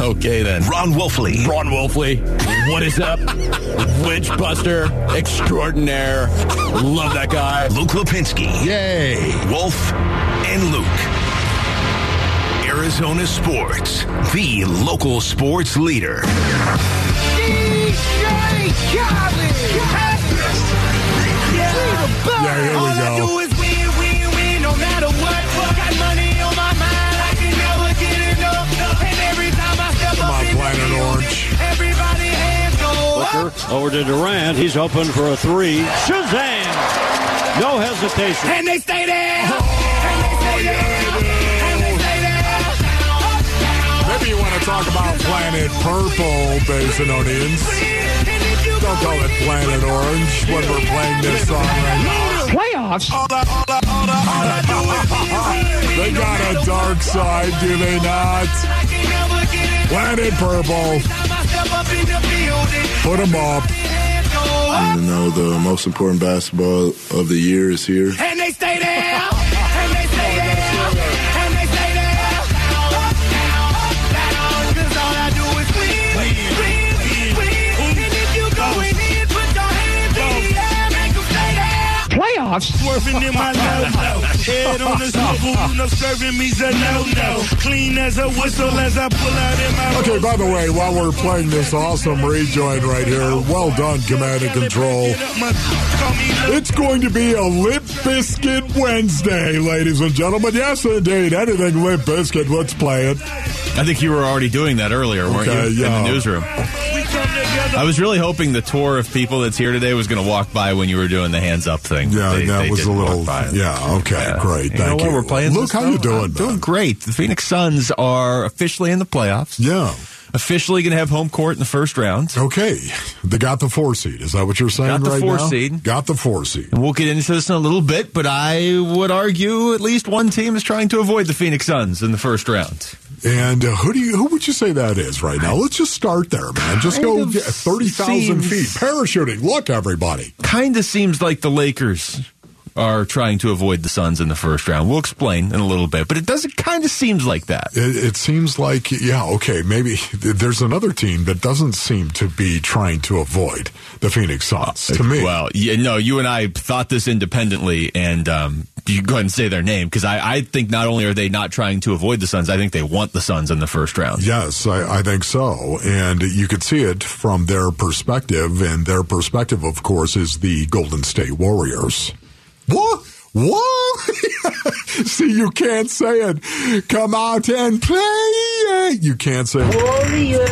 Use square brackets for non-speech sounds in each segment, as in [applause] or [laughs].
Okay, then. Ron Wolfley. Ron Wolfley, what is up? [laughs] Witchbuster extraordinaire. Love that guy. Luke Lapinski. Yay. Wolf and Luke. Arizona Sports, the local sports leader. Yeah, here we go. Go. Booker over to Durant. He's open for a three. Shazam! No hesitation. And they stay there. Oh, and they stay there. And they stay there. Maybe you want to talk about Planet Purple, Basinonians. and Don't call it Planet Orange when we're playing this song right now. Playoffs? They got a dark side, do they not? I can never get enough. Planet Purple, put them up. hands go up. You know, the most important basketball of the year is here. There. Playoffs? Swerving in my low low. Head on the swivel, you know, serving me's a no no. Clean as a whistle as I pull out in my Okay, by the way, while we're playing this awesome rejoin right here, well done, Command and Control. [laughs] It's going to be a Lip Biscuit Wednesday, ladies and gentlemen. Yes, indeed. Anything Lip Biscuit, let's play it. I think you were already doing that earlier, weren't Okay, you? yeah. In the newsroom. I was really hoping the tour of people that's here today was going to walk by when you were doing the hands up thing. Yeah, They- that they was a little. by. Yeah, okay, great. You know Thank what? you. We're playing. Look how you though? doing, I'm doing man. great. The Phoenix Suns are officially in the playoffs. Yeah. Officially going to have home court in the first round. Okay. They got the four seed. Is that what you're saying Got the right four now? seed. Got the four seed. And we'll get into this in a little bit, but I would argue at least one team is trying to avoid the Phoenix Suns in the first round. And uh, who do you? Who would you say that is right now? Let's just start there, man. Just go thirty thousand feet parachuting. Look, everybody. Kind of seems like the Lakers are trying to avoid the Suns in the first round. We'll explain in a little bit, but it does. It kind of seems like that. It, it seems like, yeah, okay, maybe there's another team that doesn't seem to be trying to avoid the Phoenix Suns. To me, Well, yeah, no, you and I thought this independently, and um, you go ahead and say their name because I, I think not only are they not trying to avoid the Suns, I think they want the Suns in the first round. Yes, I, I think so. And you could see it from their perspective. And their perspective, of course, is the Golden State Warriors. What? What? [laughs] see, you can't say it. Come out and play it. You can't say it.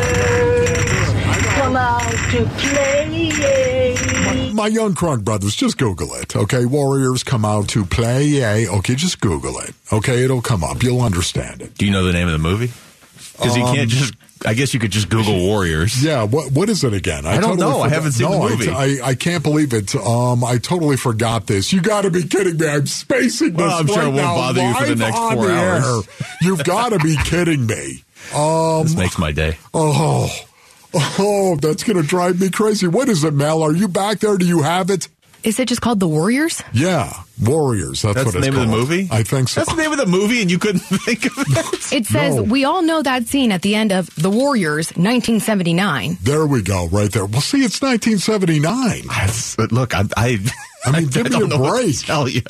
Come out to play. it. My young Crunk brothers, just Google it. Okay, Warriors come out to play. Okay, just Google it. Okay, it'll come up. You'll understand it. Do you know the name of the movie? Because you can't um, just. I guess you could just Google Warriors. Yeah, what what is it again? I don't know. I haven't seen no, I- movie. I, I, can't believe it. Um, I totally forgot this. You got to be kidding me! I'm spacing this Well, I'm sure right it won't now bother you for the next four the hours. air. You've got to be kidding me! Um, This makes my day. oh, oh, that's gonna drive me crazy. What is it, Mel? Are you back there? Do you have it? Is it just called The Warriors? Yeah, Warriors. That's, That's what the it's name of the movie. I think so. That's the name of the movie, and you couldn't [laughs] think of it. It says, No. we all know that scene at the end of The Warriors, 1979. There we go, right there. Well, see, it's 1979. That's- look, I, I, I mean, [laughs] give me don't a know what to break. tell you,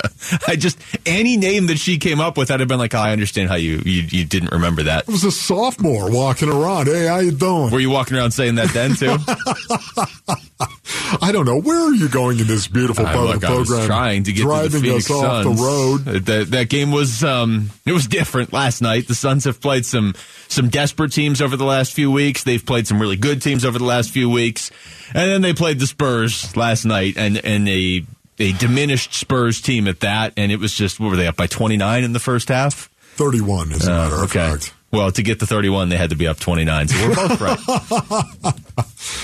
I just any name that she came up with, I'd have been like, oh, I understand how you, you you didn't remember that. I was a sophomore walking around. Hey, how you doing? Were you walking around saying that then too? [laughs] I don't know. Where are you going in this beautiful part look, of the I was program? trying to get driving to the Phoenix us off Suns. the road. Uh, That that game was um it was different last night. The Suns have played some some desperate teams over the last few weeks. They've played some really good teams over the last few weeks, and then they played the Spurs last night, and and a a diminished Spurs team at that. And it was just what were they up by twenty nine in the first half? Thirty-one, as a matter Uh, of fact. Well, to get to 31, they had to be up 29. So we're both right.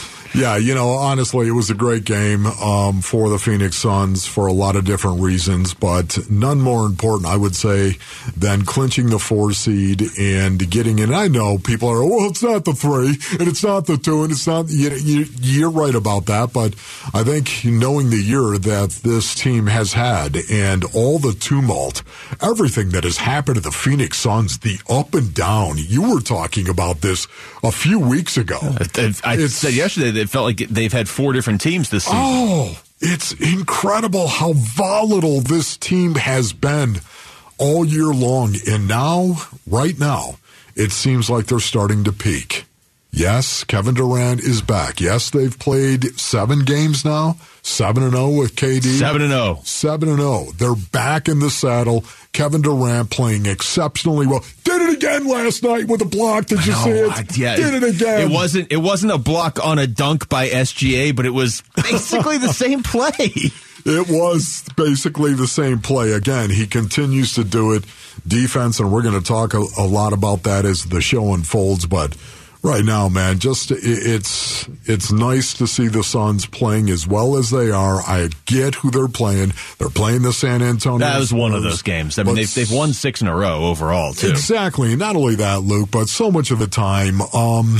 [laughs] Yeah, you know, honestly, it was a great game um, for the Phoenix Suns for a lot of different reasons, but none more important, I would say, than clinching the four seed and getting in. I know people are, well, it's not the three, and it's not the two, and it's not. You, you, you're right about that, but I think knowing the year that this team has had and all the tumult, everything that has happened to the Phoenix Suns, the up and down. You were talking about this a few weeks ago. I, I said yesterday that it felt like they've had four different teams this season. Oh, it's incredible how volatile this team has been all year long. And now, right now, it seems like they're starting to peak. Yes, Kevin Durant is back. Yes, they've played seven games now, seven and zero with KD. Seven and oh. zero. Seven and oh. zero. Oh. They're back in the saddle. Kevin Durant playing exceptionally well. Did it again last night with a block. Did you see it? I- yeah, Did it again. It wasn't. It wasn't a block on a dunk by SGA, but it was [laughs] basically the same play. It was basically the same play. Again, he continues to do it. Defense, and we're going to talk a, a lot about that as the show unfolds. But right now, man, just it's it's nice to see the Suns playing as well as they are. I get who they're playing. They're playing the San Antonio. That was one of those games. I mean, they've, they've won six in a row overall too. Exactly. Not only that, Luke, but so much of the time, um,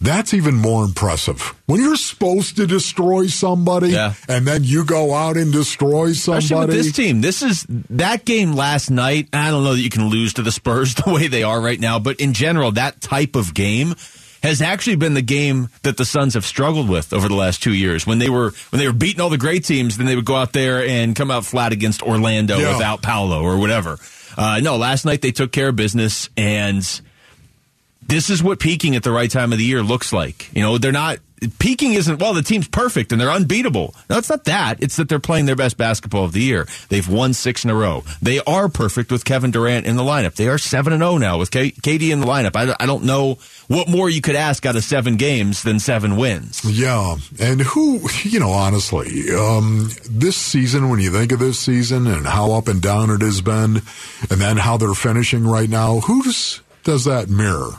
that's even more impressive. When you're supposed to destroy somebody Yeah. and then you go out and destroy Especially somebody. with this team. This is that game last night. I don't know that you can lose to the Spurs [laughs] the way they are right now, but in general, that type of game has actually been the game that the Suns have struggled with over the last two years. When they were when they were beating all the great teams, then they would go out there and come out flat against Orlando Yeah. without Paolo or whatever. Uh, no, last night they took care of business, and this is what peaking at the right time of the year looks like. You know, they're not peaking isn't well, the team's perfect and they're unbeatable. No, it's not that. It's that they're playing their best basketball of the year. They've won six in a row. They are perfect with Kevin Durant in the lineup. They are seven and zero now with K- KD in the lineup. I, I don't know what more you could ask out of seven games than seven wins. Yeah, and who you know, honestly, um, this season when you think of this season and how up and down it has been, and then how they're finishing right now, who does does that mirror?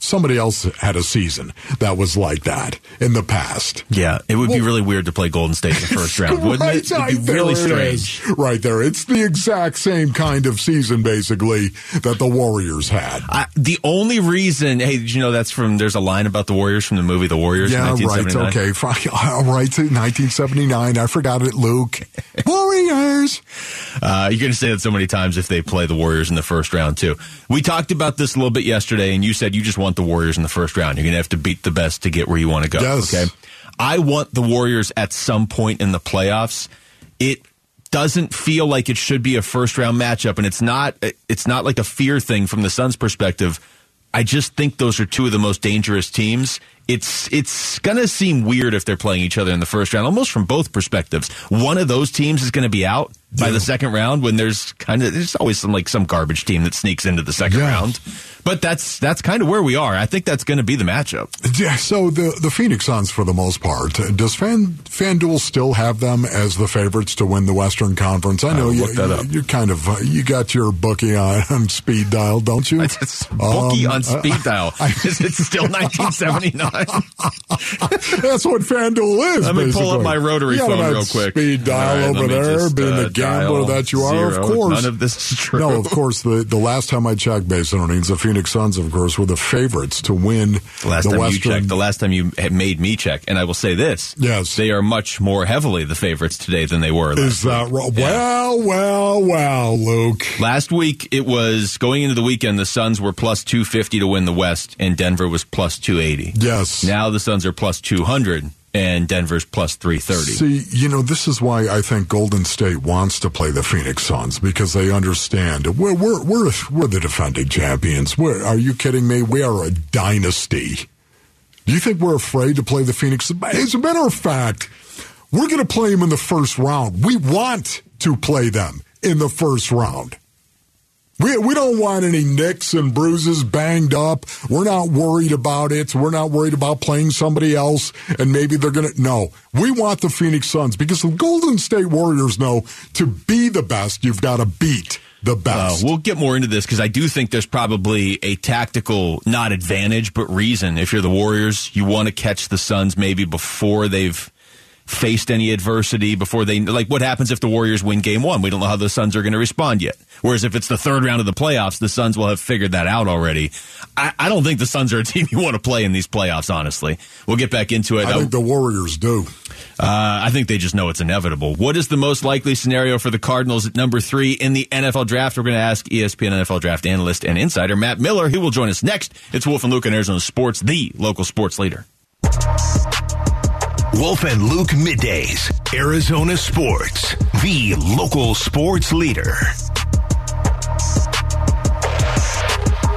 Somebody else had a season that was like that in the past. Yeah, it would be really weird to play Golden State in the first [laughs] round, wouldn't right, it? It'd be really strange. is. Right there. It's the exact same kind of season, basically, that the Warriors had. I, the only reason, hey, did you know that's from? There's a line about the Warriors from the movie The Warriors. Yeah, right. 1979. Okay. [laughs] All right. 1979. I forgot it, Luke. [laughs] Warriors. Uh, you're going to say that so many times if they play the Warriors in the first round too. We talked about this a little bit yesterday, and you said you just want the Warriors in the first round. You're going to have to beat the best to get where you want to go. Yes. Okay. I want the Warriors at some point in the playoffs. It doesn't feel like it should be a first round matchup, and it's not. It's not like a fear thing from the Suns' perspective. I just think those are two of the most dangerous teams. It's it's gonna seem weird if they're playing each other in the first round, almost from both perspectives. One of those teams is going to be out by the second round when there's kind of there's always some like some garbage team that sneaks into the second Yeah. round. But that's that's kind of where we are. I think that's going to be the matchup. Yeah, so the the Phoenix Suns, for the most part, does Fan FanDuel still have them as the favorites to win the Western Conference? I know will you, up. you're kind of uh, you got your bookie on, on speed dial, don't you? It's bookie Um, on speed dial. [laughs] Is it still [laughs] 1979? That's what FanDuel is. Let me pull up my rotary You got phone real quick. Speed dial right, over there, just, being uh, the gambler that you are, of course. None of this is true. No, of course. The the last time I checked, based on earnings, the Phoenix Suns, of course, were the favorites to win The last the time Western. you checked, the last time you made me check, and I will say this: Yes. they are much more heavily the favorites today than they were. Last is that week. right? Yeah. Well, well, well, Luke. Last week it was going into the weekend. The Suns were plus two fifty to win the West, and Denver was plus two eighty. Yes. Now the Suns are plus two hundred, and Denver's plus three thirty. See, you know, this is why I think Golden State wants to play the Phoenix Suns because they understand we're we're we're, we're the defending champions. We're, are you kidding me? We are a dynasty. Do you think we're afraid to play the Phoenix? As a matter of fact, we're going to play them in the first round. We want to play them in the first round. We, we don't want any nicks and bruises banged up. We're not worried about it. We're not worried about playing somebody else and maybe they're going to. No, we want the Phoenix Suns because the Golden State Warriors know to be the best, you've got to beat The Uh, best. we'll get more into this because I do think there's probably a tactical, not advantage, but reason. If you're the Warriors, you want to catch the Suns maybe before they've faced any adversity, before they, like, what happens if the Warriors win game one? We don't know how the Suns are going to respond yet. Whereas if it's the third round of the playoffs, the Suns will have figured that out already. I, I don't think the Suns are a [laughs] team you want to play in these playoffs, honestly. We'll get back into it. I think the Warriors do. uh, I think they just know it's inevitable. What is the most likely scenario for the Cardinals at number three in the NFL draft? We're going to ask ESPN NFL draft analyst and insider Matt Miller, who will join us next. It's Wolf and Luke in Arizona Sports, the local sports leader. Wolf and Luke middays. Arizona Sports, the local sports leader.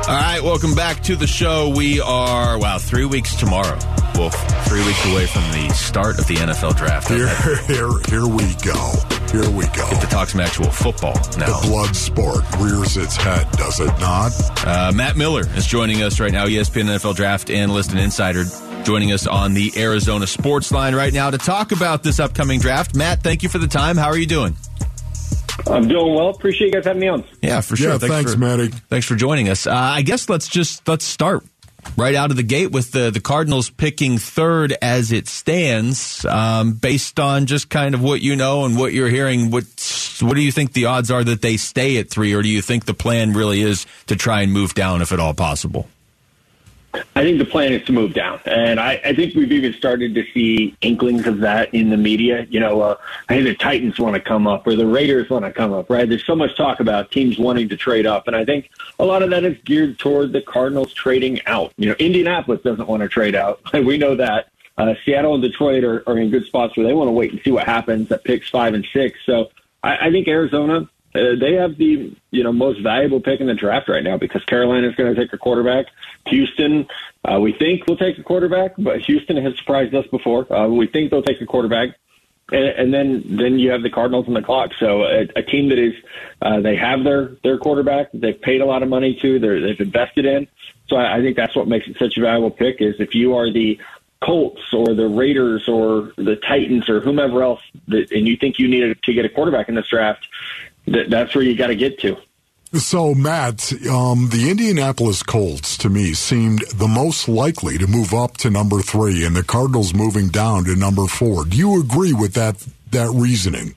All right, welcome back to the show. We are, wow, three weeks tomorrow. Wolf, three weeks away from the start of the NFL draft. Here, [laughs] here, here we go. Here we go. Get to talk some actual football now. The blood sport rears its head, does it not? Uh, Matt Miller is joining us right now, ESPN NFL draft analyst and insider, joining us on the Arizona Sports Line right now to talk about this upcoming draft. Matt, thank you for the time. How are you doing? I'm doing well. Appreciate you guys having me on. Yeah, for sure. Yeah, thanks, for, Matty. Thanks for joining us. Uh, I guess let's just let's start right out of the gate with the the Cardinals picking third as it stands, um, based on just kind of what you know and what you're hearing. What what do you think the odds are that they stay at three, or do you think the plan really is to try and move down if at all possible? I think the plan is to move down, and I, I think we've even started to see inklings of that in the media. You know, uh, I think the Titans want to come up, or the Raiders want to come up. Right? There's so much talk about teams wanting to trade up, and I think a lot of that is geared toward the Cardinals trading out. You know, Indianapolis doesn't want to trade out. [laughs] We know that. Uh, Seattle and Detroit are, are in good spots where they want to wait and see what happens at picks five and six. So I, I think Arizona uh, they have the you know most valuable pick in the draft right now because Carolina is going to take a quarterback. Houston, uh, we think will take a quarterback, but Houston has surprised us before. Uh, we think they'll take a quarterback, and, and then then you have the Cardinals on the clock. So a, a team that is uh, they have their their quarterback, they've paid a lot of money to, they're, they've invested in. So I, I think that's what makes it such a valuable pick. Is if you are the Colts or the Raiders or the Titans or whomever else, that, and you think you need to get a quarterback in this draft, that, that's where you got to get to. So, Matt, um, the Indianapolis Colts to me seemed the most likely to move up to number three, and the Cardinals moving down to number four. Do you agree with that that reasoning?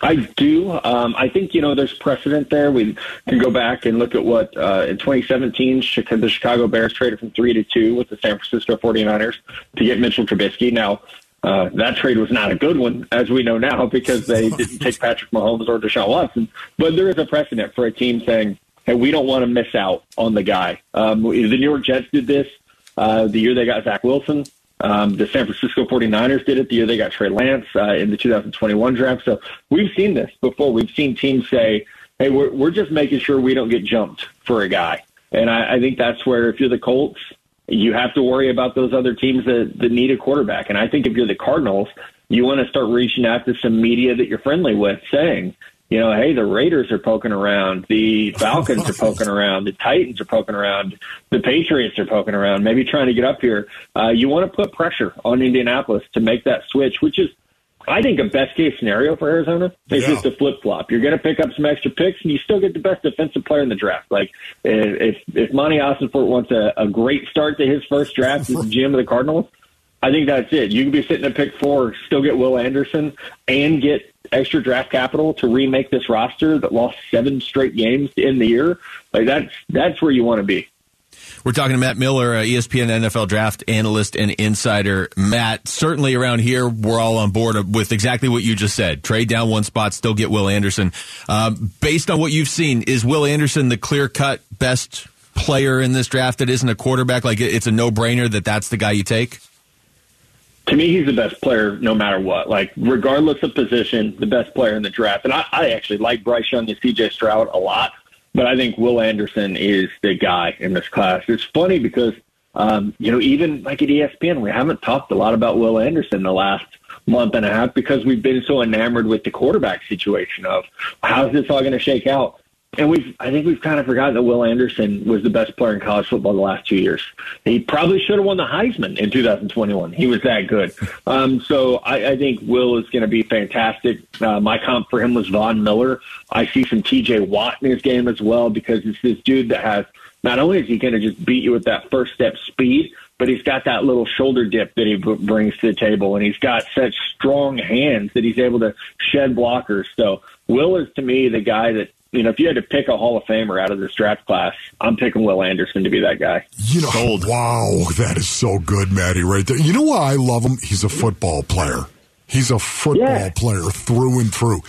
I do. Um, I think you know there's precedent there. We can go back and look at what uh, in 2017 the Chicago Bears traded from three to two with the San Francisco 49ers to get Mitchell Trubisky. Now uh, that trade was not a good one, as we know now, because they [laughs] didn't take Patrick Mahomes or Deshaun Watson. But there is a precedent for a team saying, "Hey, we don't want to miss out on the guy." Um, the New York Jets did this uh, the year they got Zach Wilson. Um, the San Francisco 49ers did it the year they got Trey Lance uh, in the 2021 draft. So we've seen this before. We've seen teams say, hey, we're, we're just making sure we don't get jumped for a guy. And I, I think that's where if you're the Colts, you have to worry about those other teams that, that need a quarterback. And I think if you're the Cardinals, you want to start reaching out to some media that you're friendly with saying, you know, hey, the Raiders are poking around, the Falcons are poking around, the Titans are poking around, the Patriots are poking around, maybe trying to get up here. Uh, you want to put pressure on Indianapolis to make that switch, which is, I think, a best case scenario for Arizona. is Yeah. just a flip flop. You're going to pick up some extra picks, and you still get the best defensive player in the draft. Like if if Monti Ossenfort wants a, a great start to his first draft as GM of the Cardinals, I think that's it. You could be sitting at pick four, still get Will Anderson, and get extra draft capital to remake this roster that lost seven straight games in the year. Like that's that's where you want to be. We're talking to Matt Miller, uh, ESPN NFL draft analyst and insider. Matt, certainly around here, we're all on board with exactly what you just said. Trade down one spot, still get Will Anderson. Um, based on what you've seen, is Will Anderson the clear cut best player in this draft that isn't a quarterback? Like it's a no brainer that that's the guy you take? To me, he's the best player no matter what. Like regardless of position, the best player in the draft. And I, I actually like Bryce Young and C.J. Stroud a lot, but I think Will Anderson is the guy in this class. It's funny because um, you know even like at ESPN, we haven't talked a lot about Will Anderson the last month and a half because we've been so enamored with the quarterback situation of how's this all going to shake out. And we've I think we've kind of forgotten that Will Anderson was the best player in college football the last two years. He probably should have won the Heisman in 2021. He was that good. Um, so I, I think Will is going to be fantastic. Uh, my comp for him was Von Miller. I see some T.J. Watt in his game as well because it's this dude that has not only is he going to just beat you with that first step speed, but he's got that little shoulder dip that he b- brings to the table, and he's got such strong hands that he's able to shed blockers. So Will is to me the guy that you know if you had to pick a Hall of Famer out of this draft class, I'm picking Will Anderson to be that guy. You know, wow, that is so good, Maddie, right there. You know why I love him? He's a football player. He's a football Yeah. player through and through.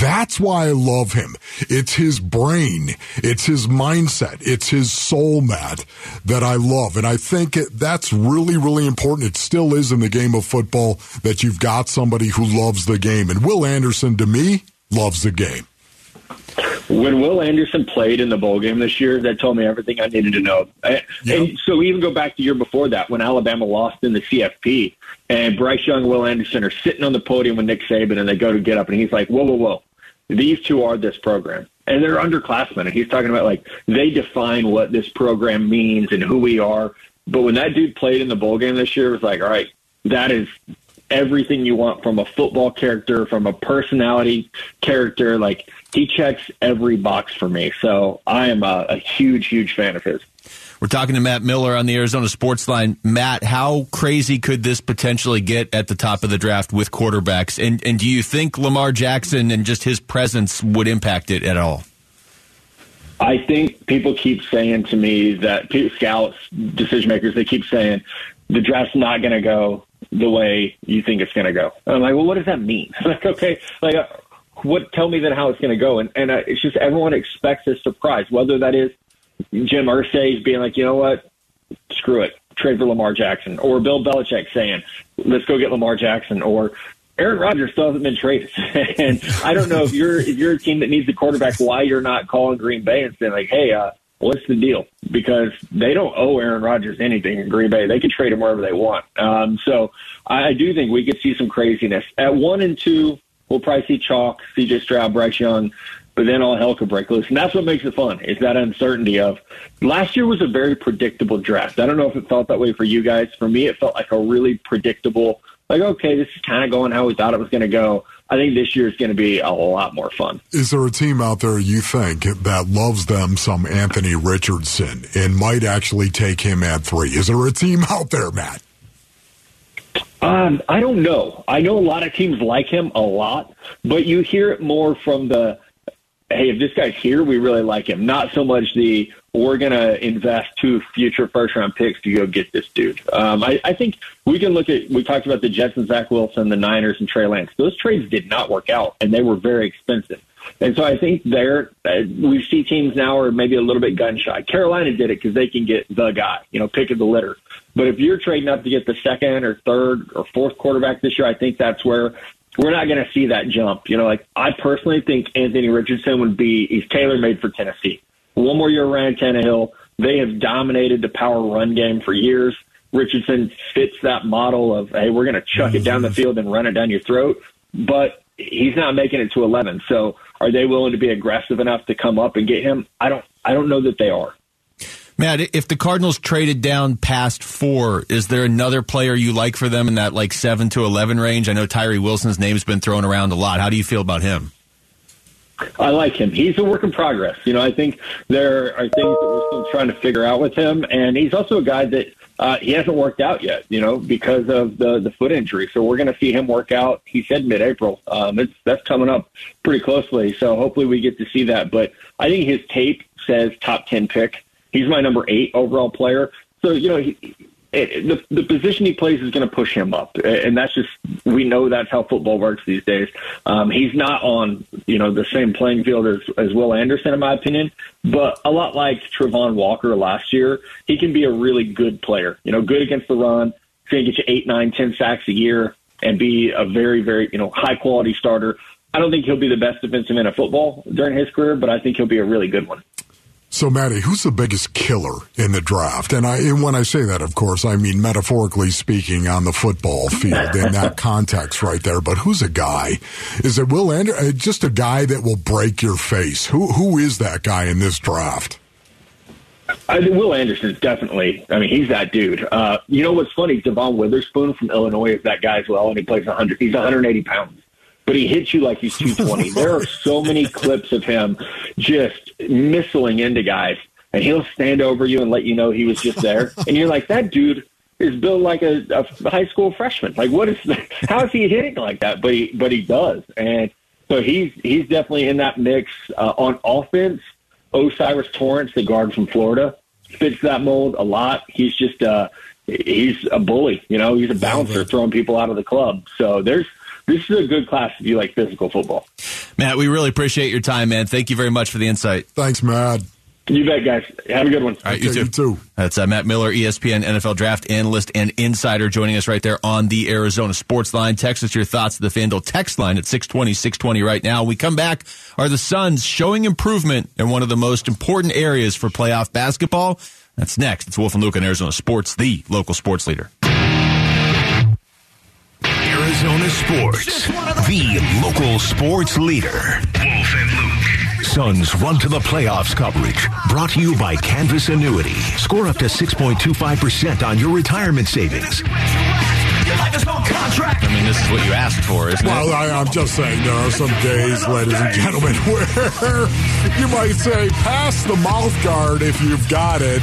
That's why I love him. It's his brain. It's his mindset. It's his soul, Matt, that I love. And I think it, that's really, really important. It still is in the game of football that you've got somebody who loves the game. And Will Anderson, to me, loves the game. When Will Anderson played in the bowl game this year, that told me everything I needed to know. And, and so even go back the year before that when Alabama lost in the CFP and Bryce Young and Will Anderson are sitting on the podium with Nick Saban and they go to get up and he's like, whoa, whoa, whoa. These two are this program. And they're underclassmen. And he's talking about like they define what this program means and who we are. But when that dude played in the bowl game this year, it was like, all right, that is everything you want from a football character, from a personality character. Like he checks every box for me. So I am a, a huge, huge fan of his. We're talking to Matt Miller on the Arizona Sports Line. Matt, how crazy could this potentially get at the top of the draft with quarterbacks? And and do you think Lamar Jackson and just his presence would impact it at all? I think people keep saying to me that scouts, decision makers, they keep saying the draft's not going to go the way you think it's going to go. And I'm like, well, what does that mean? [laughs] like, okay, like, what? Tell me then how it's going to go. And and uh, it's just everyone expects a surprise, whether that is Jim Irsay's being like, you know what, screw it, trade for Lamar Jackson, or Bill Belichick saying, let's go get Lamar Jackson, or Aaron Rodgers still hasn't been traded, [laughs] and I don't know if you're if you're a team that needs a quarterback, why you're not calling Green Bay and saying like, hey, uh, what's the deal? Because they don't owe Aaron Rodgers anything in Green Bay; they can trade him wherever they want. Um, so I do think we could see some craziness at one and two. We'll probably see chalk, C.J. Stroud, Bryce Young, but then all hell could break loose, and that's what makes it fun. Is that uncertainty of last year was a very predictable draft. I don't know if it felt that way for you guys. For me, it felt like a really predictable. Like, okay, this is kind of going how we thought it was going to go. I think this year is going to be a lot more fun. Is there a team out there you think that loves them some Anthony Richardson and might actually take him at three? Is there a team out there, Matt? Um, I don't know. I know a lot of teams like him a lot, but you hear it more from the hey, if this guy's here, we really like him. Not so much the we're going to invest two future first round picks to go get this dude. Um, I, I think we can look at, we talked about the Jets and Zach Wilson, the Niners and Trey Lance. Those trades did not work out, and they were very expensive. And so I think there, uh, we see teams now are maybe a little bit gun shy. Carolina did it because they can get the guy, you know, pick of the litter. But if you're trading up to get the second or third or fourth quarterback this year, I think that's where we're not going to see that jump. You know, like I personally think Anthony Richardson would be, he's tailor made for Tennessee. One more year Ryan Tannehill. They have dominated the power run game for years. Richardson fits that model of, hey, we're going to chuck it down the field and run it down your throat. But he's not making it to 11. So are they willing to be aggressive enough to come up and get him? I don't, I don't know that they are. Matt, if the Cardinals traded down past four, is there another player you like for them in that like seven to eleven range? I know Tyree Wilson's name's been thrown around a lot. How do you feel about him? I like him. He's a work in progress. You know, I think there are things that we're still trying to figure out with him, and he's also a guy that uh, he hasn't worked out yet. You know, because of the the foot injury. So we're going to see him work out. He said mid-April. Um, it's that's coming up pretty closely. So hopefully we get to see that. But I think his tape says top ten pick. He's my number eight overall player. So you know, he, it, the the position he plays is going to push him up, and that's just we know that's how football works these days. Um, he's not on you know the same playing field as as Will Anderson, in my opinion, but a lot like Travon Walker last year, he can be a really good player. You know, good against the run, to get you eight, nine, ten sacks a year, and be a very, very you know high quality starter. I don't think he'll be the best defensive end of football during his career, but I think he'll be a really good one. So, Maddie, who's the biggest killer in the draft? And I, and when I say that, of course, I mean metaphorically speaking on the football field in that [laughs] context right there. But who's a guy? Is it Will Anderson? Uh, just a guy that will break your face. Who who is that guy in this draft? I think Will Anderson's definitely. I mean, he's that dude. Uh, you know what's funny? Devon Witherspoon from Illinois is that guy as well, and he plays 100. He's 180 pounds, but he hits you like he's 220. [laughs] there are so many clips of him just missiling into guys, and he'll stand over you and let you know he was just there, [laughs] and you're like, that dude is built like a, a high school freshman. Like, what is? How is he hitting like that? But he, but he does, and so he's he's definitely in that mix uh, on offense. O'Cyrus Torrence, the guard from Florida, fits that mold a lot. He's just uh he's a bully, you know, he's a bouncer throwing people out of the club. So there's this is a good class if you like physical football. Matt, we really appreciate your time, man. Thank you very much for the insight. Thanks, Matt. You bet, guys. Have a good one. All right, you Okay, too. you too. That's uh, Matt Miller, ESPN NFL draft analyst and insider, joining us right there on the Arizona Sports Line. Text us your thoughts to the FanDuel text line at 620, 620 right now. We come back. Are the Suns showing improvement in one of the most important areas for playoff basketball? That's next. It's Wolf and Luke on Arizona Sports, the local sports leader. Arizona Sports, the local sports leader. Wolf and Luke. Suns run to the playoffs coverage. Brought to you by Canvas Annuity. Score up to 6.25% on your retirement savings. I mean, this is what you asked for, isn't Well, it? I, I'm just saying there are some days, ladies and gentlemen, [laughs] where you might say, pass the mouth guard if you've got it.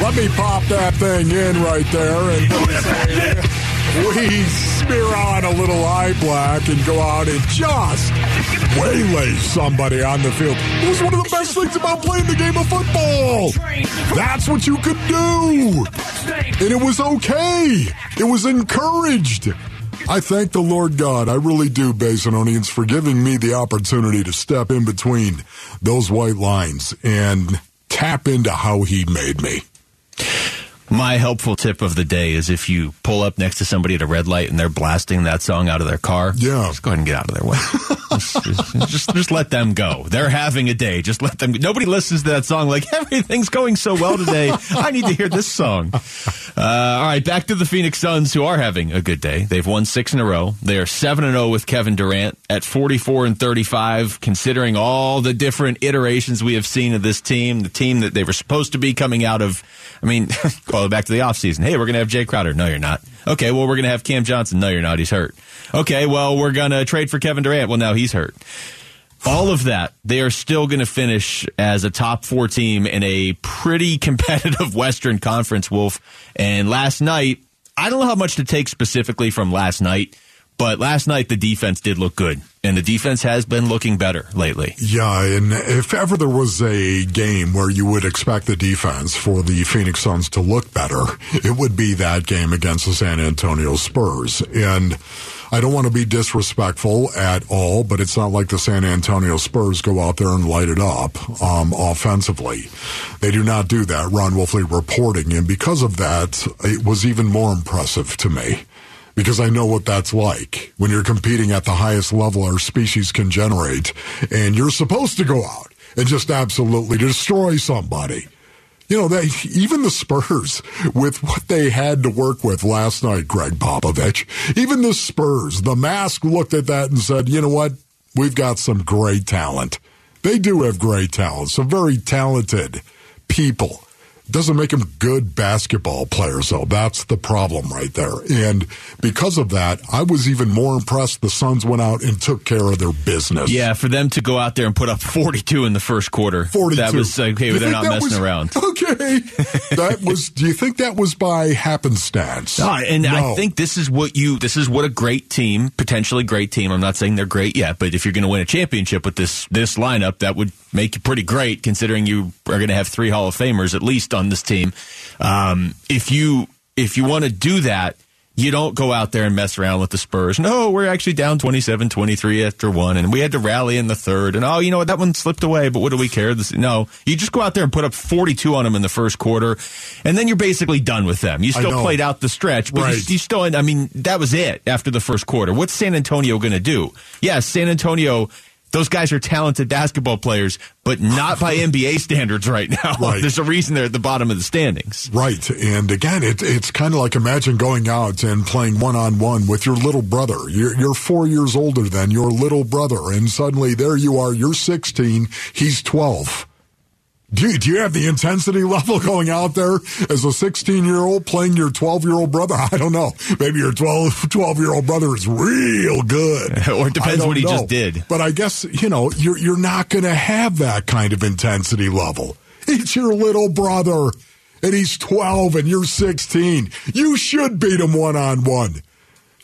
Let me pop that thing in right there and [laughs] we smear on a little eye black and go out and just waylay somebody on the field. It was one of the best things about playing the game of football. That's what you could do. And it was okay. It was encouraged. I thank the Lord God. I really do, Basinonians, for giving me the opportunity to step in between those white lines and tap into how He made me. My helpful tip of the day is if you pull up next to somebody at a red light and they're blasting that song out of their car, Yeah. just go ahead and get out of their way. [laughs] just, just, just, just let them go. They're having a day. Just let them. Nobody listens to that song like [laughs] everything's going so well today. I need to hear this song. Uh, all right, back to the Phoenix Suns, who are having a good day. They've won six in a row. They are seven and zero with Kevin Durant at forty four and thirty five. Considering all the different iterations we have seen of this team, the team that they were supposed to be coming out of. I mean, [laughs] call it back to the offseason. Hey, we're going to have Jay Crowder. No, you're not. Okay, well, we're going to have Cam Johnson. No, you're not. He's hurt. Okay, well, we're going to trade for Kevin Durant. Well, now he's hurt. All of that, they are still going to finish as a top four team in a pretty [laughs] competitive Western Conference, Wolf. And last night, I don't know how much to take specifically from last night, but last night the defense did look good. And the defense has been looking better lately. Yeah, and if ever there was a game where you would expect the defense for the Phoenix Suns to look better, it would be that game against the San Antonio Spurs. And I don't want to be disrespectful at all, but it's not like the San Antonio Spurs go out there and light it up um, offensively. They do not do that. Ron Wolfley reporting, and because of that, it was even more impressive to me because I know what that's like when you're competing at the highest level our species can generate, and you're supposed to go out and just absolutely destroy somebody. You know, they, even the Spurs, with what they had to work with last night, Gregg Popovich, even the Spurs, the mask looked at that and said, you know what? We've got some great talent. They do have great talent, some very talented people. Doesn't make them good basketball players, though. That's the problem right there. And because of that, I was even more impressed the Suns went out and took care of their business. Yeah, for them to go out there and put up 42 in the first quarter. 42. That was okay, but they're not messing was- around. [laughs] Okay. that was, do you think that was by happenstance? No, and I think this is what you this is what a great team, potentially great team. I'm not saying they're great yet, but if you're going to win a championship with this this lineup, that would make you pretty great considering you are going to have three Hall of Famers at least on this team. Um, if you if you want to do that, you don't go out there and mess around with the Spurs. No, we're actually down 27-23 after one, and we had to rally in the third. And oh, you know what? That one slipped away, but what do we care? This, no, you just go out there and put up 42 on them in the first quarter, and then you're basically done with them. You still played out the stretch, but Right. you still, I mean, that was it after the first quarter. What's San Antonio going to do? Yes, San Antonio Those guys are talented basketball players, but not by [laughs] NBA standards right now. [laughs] Right. There's a reason they're at the bottom of the standings. Right. And again, it, it's kind of like imagine going out and playing one on one with your little brother. You're, you're four years older than your little brother, and suddenly there you are. You're 16, he's 12. Do you, do you have the intensity [laughs] level going out there as a 16 year old playing your 12 year old brother? [laughs] I don't know. Maybe your 12 [laughs] year old brother is real good. or it depends what he know. just did. But I guess, you know, you're, you're not going to have that kind of intensity level. It's your little brother, and he's 12 and you're 16. You should beat him one on one.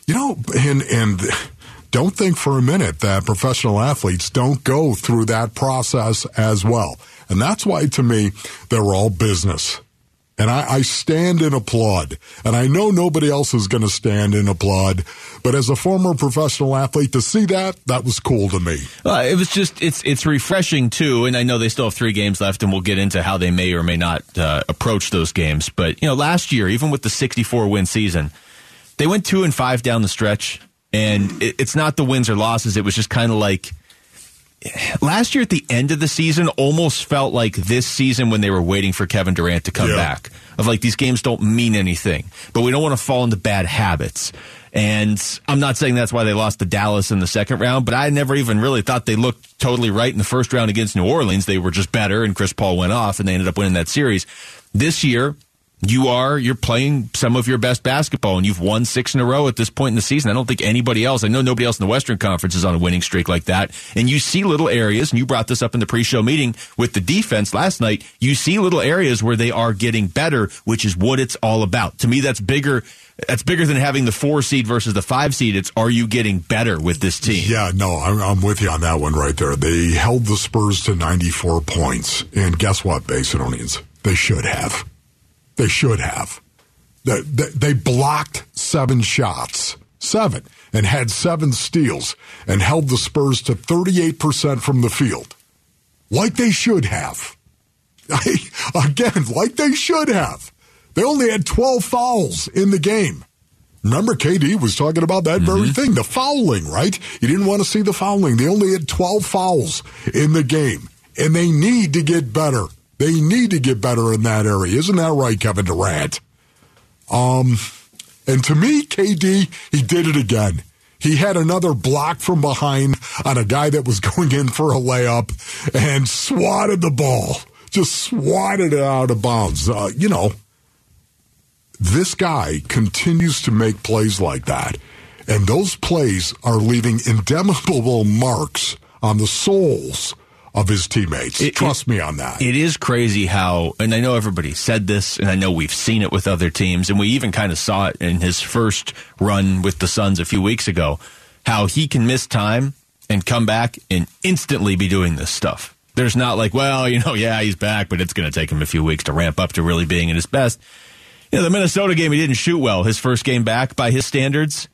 You know, and, and don't think for a minute that professional athletes don't go through that process as well. And that's why, to me, they're all business. And I, I stand and applaud. And I know nobody else is going to stand and applaud. But as a former professional athlete, to see that, that was cool to me. Uh, it was just it's it's refreshing too, and I know they still have three games left, and we'll get into how they may or may not uh, approach those games. But you know, last year, even with the 64 win season, they went two and five down the stretch, and it, it's not the wins or losses. It was just kind of like last year at the end of the season almost felt like this season when they were waiting for Kevin Durant to come Yeah. back. Of like these games don't mean anything, but we don't want to fall into bad habits. And I'm not saying that's why they lost to Dallas in the second round, but I never even really thought they looked totally right in the first round against New Orleans. They were just better, and Chris Paul went off, and they ended up winning that series. This year, you are you're playing some of your best basketball and you've won six in a row at this point in the season. I don't think anybody else, I know nobody else in the Western Conference is on a winning streak like that. And you see little areas, and you brought this up in the pre-show meeting with the defense last night. You see little areas where they are getting better, which is what it's all about. To me, that's bigger. That's bigger than having the four seed versus the five seed. It's are you getting better with this team? Yeah, no, I'm, I'm with you on that one right there. They held the Spurs to 94 points. And guess what, Basinonians? They should have. They should have. They, they, they blocked seven shots, seven, and had seven steals and held the Spurs to 38% from the field. Like they should have. Again, like they should have. They only had 12 fouls in the game. Remember, KD was talking about that very mm-hmm. thing, the fouling, right? You didn't want to see the fouling. They only had 12 fouls in the game, and they need to get better. They need to get better in that area. Isn't that right, Kevin Durant? Um, and to me, KD, he did it again. He had another block from behind on a guy that was [laughs] going in for a layup and swatted the ball. Just swatted it out of bounds. Uh, you know, this guy continues to make plays like that. And those plays are leaving indelible [laughs] marks on the souls of his teammates. It- Trust me on that. It is crazy how, and I know everybody said this, and I know we've seen it with other teams, and we even kind of saw it in his first run with the Suns a few weeks ago, how he can miss time and come back and instantly be doing this stuff. There's not like, well, you know, yeah, he's back, but it's going to take him a few weeks to ramp up to really being at his best. You know, the Minnesota game, he didn't shoot well, his first game back by his standards.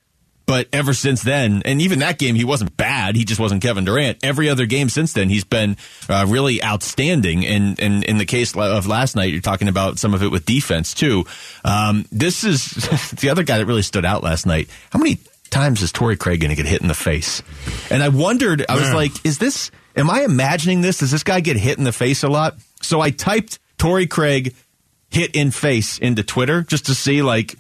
But ever since then, and even that game, he wasn't bad. He just wasn't Kevin Durant. Every other game since then, he's been uh, really outstanding. And, and in the case of last night, you're talking about some of it with defense too. Um, this is [laughs] the other guy that really stood out last night. How many times is Torrey Craig going to get hit in the face? And I wondered, I was Man. like, is this, am I imagining this? Does this guy get hit in the face a lot? So I typed Torrey Craig hit in face into Twitter just to see like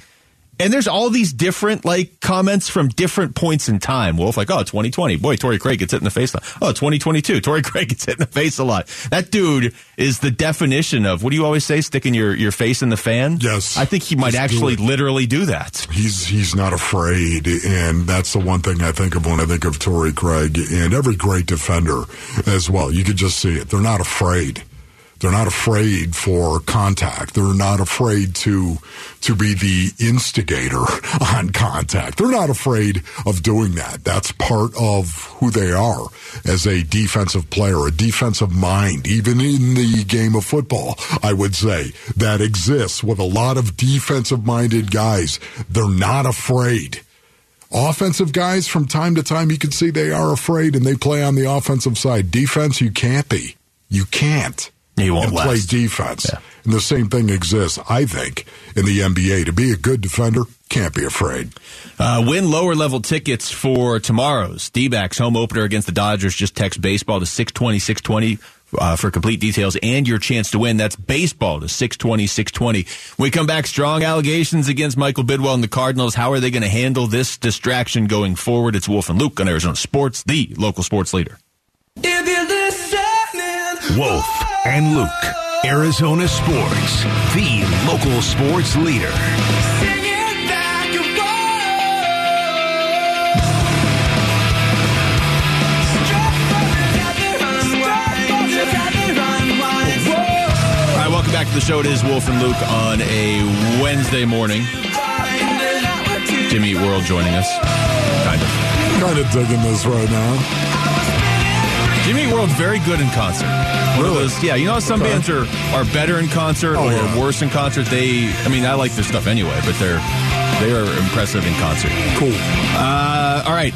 and there's all these different like comments from different points in time. Wolf, like, oh, 2020. Boy, Torrey Craig gets hit in the face a lot. Oh, 2022. Torrey [laughs] Craig gets hit in the face a lot. That dude is the definition of what do you always say? Sticking your, your face in the fan? Yes. I think he might actually it. literally do that. He's he's not afraid, and that's the one thing I think of when I think of Torrey Craig and every great defender as well. You could just see it; they're not afraid. They're not afraid for contact. They're not afraid to to be the instigator [laughs] on contact. They're not afraid of doing that. That's part of who they are as a defensive player, a defensive mind, even in the game of football, I would say, that exists with a lot of defensive minded guys. They're not afraid. Offensive guys, from time to time, you can see they are afraid and they play on the offensive side. Defense, you can't be. You can't. You won't and play defense. Yeah. And the same thing exists, I think, in the NBA. To be a good defender, can't be afraid. Uh, win lower level tickets for tomorrow's D-backs home opener against the Dodgers. Just text baseball to 620, 620 uh, for complete details and your chance to win. That's baseball to 620, 620. When we come back, strong allegations against Michael Bidwill and the Cardinals. How are they going to handle this distraction going forward? It's Wolf and Luke on Arizona Sports, the local sports leader. Wolf and Luke, Arizona Sports, the local sports leader. All right, welcome back to the show. It is Wolf and Luke on a Wednesday morning. Jimmy World joining us. Kind of. Kind of digging this right now. Jimmy World's very good in concert. One Really? those- yeah, you know how some Okay. bands are, are better in concert Oh, or yeah. worse in concert? They, I mean, I like their stuff anyway, but they're they are impressive in concert. Cool. Uh, all right.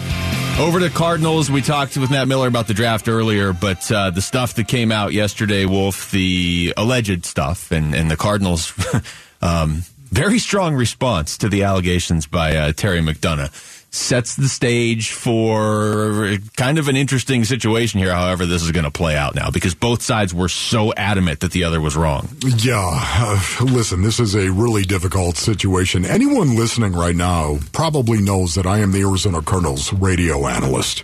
Over to Cardinals. We talked with Matt Miller about the draft earlier, but uh, the stuff that came out yesterday, Wolf, the alleged stuff, and, and the Cardinals, [laughs] um, very strong response to the allegations by uh, Terry McDonough. Sets the stage for kind of an interesting situation here, however, this is going to play out now, because both sides were so adamant that the other was wrong. Yeah, uh, [sighs] listen, this is a really difficult situation. Anyone listening right now probably knows that I am the Arizona Cardinals radio analyst.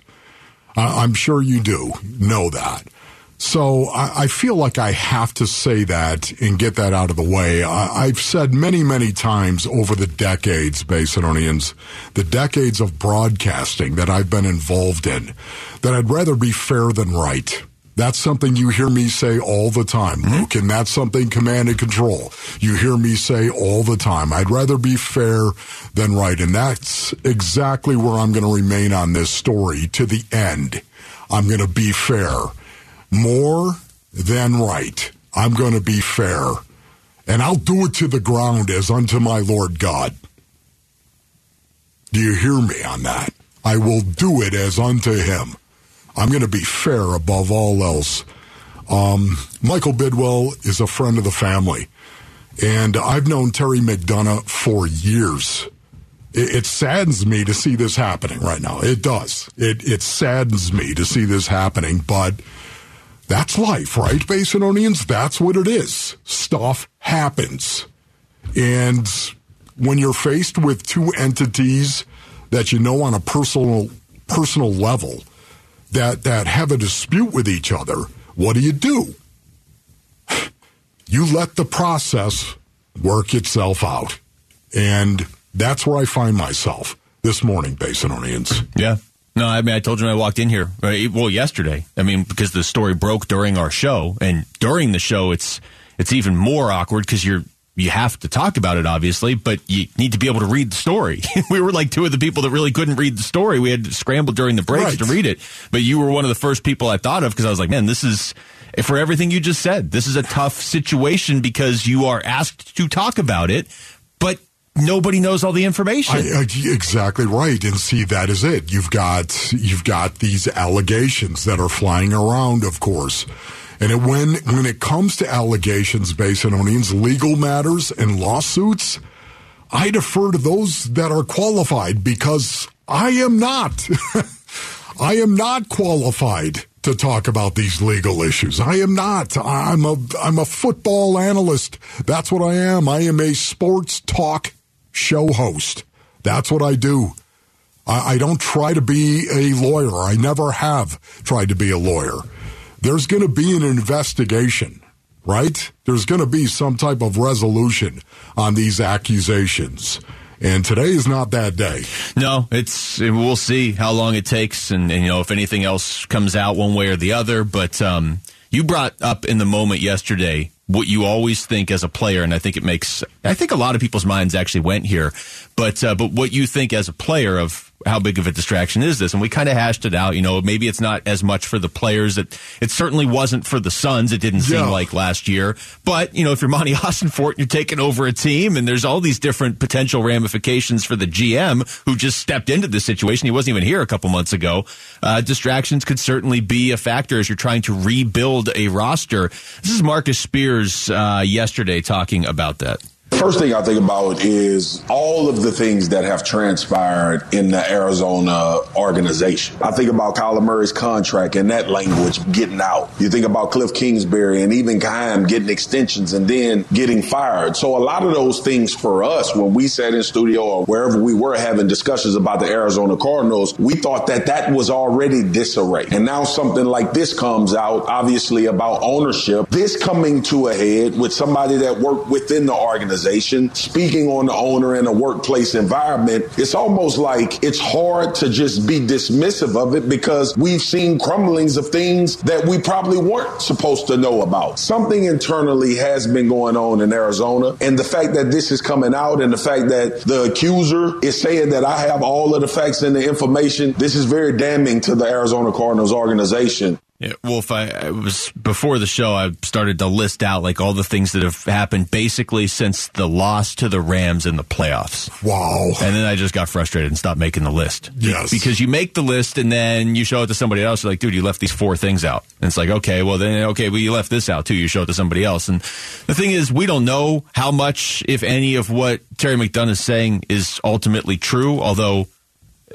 I'm sure you do know that. So I, I feel like I have to say that and get that out of the way. I, I've said many, many times over the decades, Basinonians, the decades of broadcasting that I've been involved in, that I'd rather be fair than right. That's something you hear me say all the time, hmm? Luke, and that's something command and control. You hear me say all the time. I'd rather be fair than right. And that's exactly where I'm going to remain on this story to the end. I'm going to be fair. More than right. I'm going to be fair. And I'll do it to the ground as unto my Lord God. Do you hear me on that? I will do it as unto him. I'm going to be fair above all else. Um, Michael Bidwill is a friend of the family, and I've known Terry McDonough for years. It, it saddens me to see this happening right now. It does. It it saddens me to see this happening, but that's life, right, Basinonians? That's what it is. Stuff happens. And when you're faced with two entities that you know on a personal personal level that that have a dispute with each other, what do you do? [sighs] You let the process work itself out. And that's where I find myself this morning, Basinonians. Yeah. No, I mean, I told you when I walked in here. right, Well, yesterday. I mean, because the story broke during our show, and during the show, it's it's even more awkward because you're you have to talk about it, obviously, but you need to be able to read the story. [laughs] we were like two of the people that really couldn't read the story. We had to scramble during the breaks Right. to read it, but you were one of the first people I thought of because I was like, man, this is. For everything you just said, this is a tough situation because you are asked to talk about it, nobody knows all the information. I, I, exactly right. And see, that is it. You've got you've got these allegations that are flying around, of course. And it, when when it comes to allegations, Basinonians, legal matters and lawsuits, I defer to those that are qualified because I am not. [laughs] I am not qualified to talk about these legal issues. I am not. I'm a I'm a football analyst. That's what I am. I am a sports talk show host. That's what I do. I, I don't try to be a lawyer. I never have tried to be a lawyer. There's going to be an investigation, right? There's going to be some type of resolution on these accusations. And today is not that day. No, it's we'll see how long it takes, and, and you know if anything else comes out one way or the other. But um, you brought up in the moment yesterday what you always think as a player, and I think it makes I think a lot of people's minds actually went here. But uh, but what you think as a player of how big of a distraction is this? And we kind of hashed it out. You know, maybe it's not as much for the players. It it certainly wasn't for the Suns. It didn't seem Yeah. like last year. But you know, if you're Monti [laughs] Ossenfort, you're taking over a team, and there's all these different potential ramifications for the GM who just stepped into this situation. He wasn't even here a couple months ago. Uh, distractions could certainly be a factor as you're trying to rebuild a roster. This is Marcus Spears uh, yesterday talking about that. First thing I think about is all of the things that have transpired in the Arizona organization. I think about Kyler Murray's contract and that language getting out. You think about Cliff Kingsbury and even Keim getting extensions and then getting fired. So a lot of those things for us, when we sat in studio or wherever we were having discussions about the Arizona Cardinals, we thought that that was already disarray. And now something like this comes out, obviously about ownership. This coming to a head with somebody that worked within the organization, speaking on the owner in a workplace environment, it's almost like it's hard to just be dismissive of it because we've seen crumblings of things that we probably weren't supposed to know about. Something internally has been going on in Arizona. And the fact that this is coming out and the fact that the accuser is saying that I have all of the facts and the information, this is very damning to the Arizona Cardinals organization. Yeah, Wolf, I, I, was before the show. I started to list out like all the things that have happened basically since the loss to the Rams in the playoffs. Wow! And then I just got frustrated and stopped making the list. Yes, because you make the list and then you show it to somebody else. You're like, dude, you left these four things out. And it's like, okay, well then, okay, well you left this out too. You show it to somebody else. And the thing is, we don't know how much, if any, of what Terry McDonough is saying is ultimately true. Although,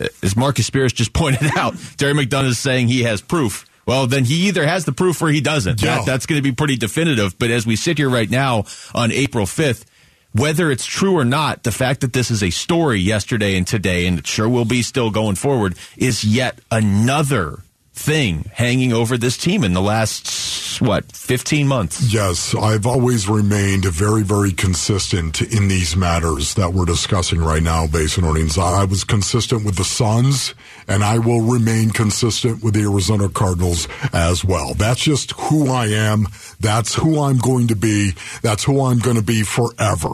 uh, as Marcus Spears just [laughs] pointed out, Terry McDonough is saying he has proof well, then he either has the proof or he doesn't. That, that's going to be pretty definitive. But as we sit here right now on April 5th, whether it's true or not, the fact that this is a story yesterday and today, and it sure will be still going forward, is yet another thing hanging over this team in the last what 15 months? Yes i've always remained very very consistent in these matters that we're discussing right now Basin earnings i was consistent with the suns and i will remain consistent with the arizona cardinals as well. That's just who i am. That's who i'm going to be. That's who i'm going to be forever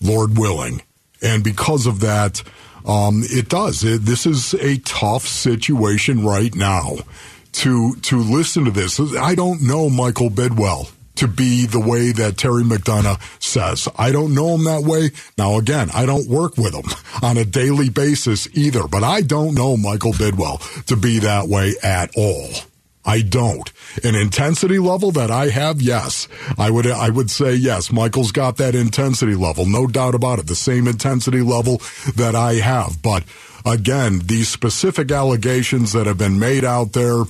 lord willing. And because of that um, it does. It, this is a tough situation right now. To to listen to this, I don't know Michael Bidwill to be the way that Terry McDonough says. I don't know him that way. Now, again, I don't work with him on a daily basis either, but I don't know Michael Bidwill to be that way at all. I don't. An intensity level that I have, yes. I would I would say yes. Michael's got that intensity level, no doubt about it. The same intensity level that I have. But again, these specific allegations that have been made out there,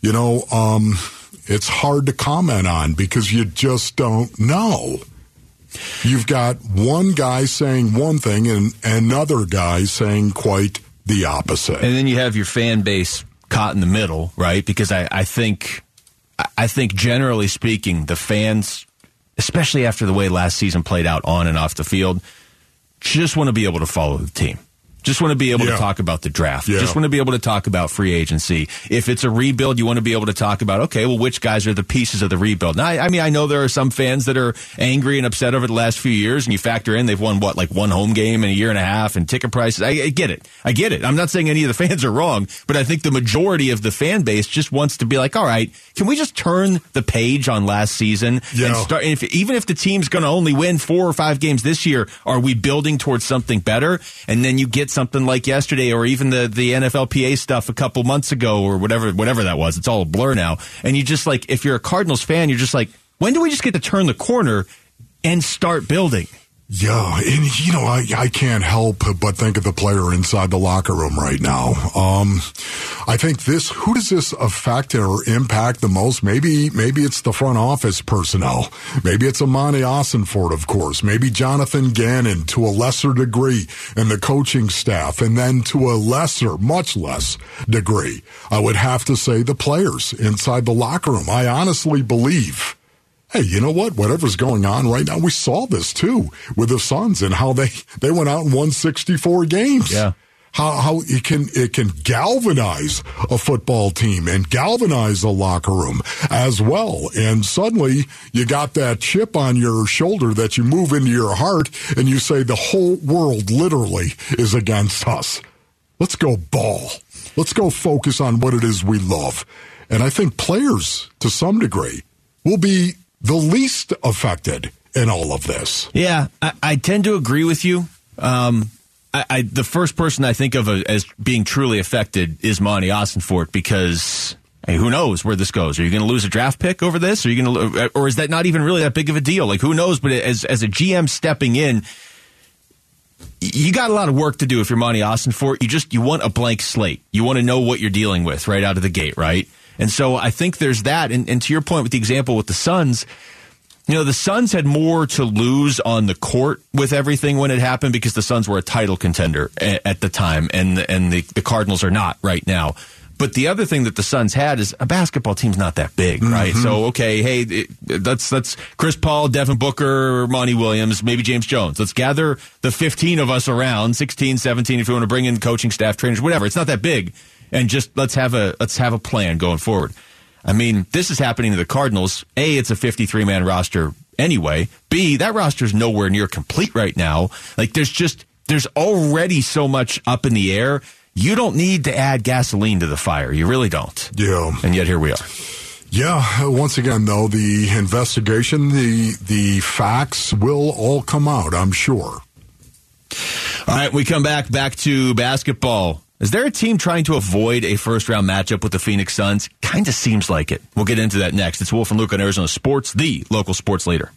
you know, um, it's hard to comment on because you just don't know. You've got one guy saying one thing and another guy saying quite the opposite. And then you have your fan base caught in the middle, right? Because I, I think I think generally speaking, the fans, especially after the way last season played out on and off the field, just want to be able to follow the team. Just want to be able Yeah. to talk about the draft. Yeah. Just want to be able to talk about free agency. If it's a rebuild, you want to be able to talk about, okay, well, which guys are the pieces of the rebuild? Now, I, I mean, I know there are some fans that are angry and upset over the last few years, and you factor in they've won, what, like one home game in a year and a half and ticket prices. I, I get it. I get it. I'm not saying any of the [laughs] fans are wrong, but I think the majority of the fan base just wants to be like, all right, can we just turn the page on last season Yeah. and start, if, even if the team's going to only win four or five games this year, are we building towards something better? And then you get something like yesterday or even the, the NFLPA stuff a couple months ago or whatever, whatever that was. It's all a blur now. And you just like, if you're a Cardinals fan, you're just like, when do we just get to turn the corner and start building? Yeah, and you know, I, I can't help but think of the player inside the locker room right now. Um, I think this, who does this affect or impact the most? Maybe, maybe it's the front office personnel. Maybe it's Amani Ossenfort, of course. Maybe Jonathan Gannon to a lesser degree and the coaching staff. And then to a lesser, much less degree, I would have to say the players inside the locker room. I honestly believe hey, you know what? Whatever's going on right now, we saw this too with the Suns and how they [laughs] they went out and won 64 games. Yeah. How how it can it can galvanize a football team and galvanize a locker room as well. And suddenly you got that chip on your shoulder that you move into your heart and you say the whole world literally is against us. Let's go ball. Let's go focus on what it is we love. And I think players to some degree will be the least affected in all of this. Yeah, I, I tend to agree with you. Um, I, I, the first person I think of as being truly affected is Monti Ossenfort because Hey, who knows where this goes? Are you going to lose a draft pick over this? Are you going to, or is that not even really that big of a deal? Like, who knows? But as as a GM stepping in, you got a lot of work to do if you're Monti Ossenfort. You just you want a blank slate. You want to know what you're dealing with right out of the gate, right? And so I think there's that. And, and to your point with the example with the Suns, you know, the Suns had more to lose on the court with everything when it happened because the Suns were a title contender at, at the time, and and the, the Cardinals are not right now. But the other thing that the Suns had is a basketball team's not that big, right? Mm-hmm. So okay, hey, it, that's that's Chris Paul, Devin Booker, Monty Williams, maybe James Jones. Let's gather the 15 of us around, 16, 17 if you want to bring in coaching staff, trainers, whatever. It's not that big. And just let's have a let's have a plan going forward. I mean, this is happening to the Cardinals. A, it's a 53 man roster anyway. B, that roster is nowhere near complete right now. Like there's just there's already so much up in the air. You don't need to add gasoline to the fire. You really don't. Yeah. And yet here we are. Yeah, uh, once again though, the investigation, the the facts will all come out, I'm sure. All right, we come back back to basketball. Is there a team trying to avoid a first round matchup with the Phoenix Suns? Kind of seems like it. We'll get into that next. It's Wolf and Luke on Arizona Sports, the local sports leader.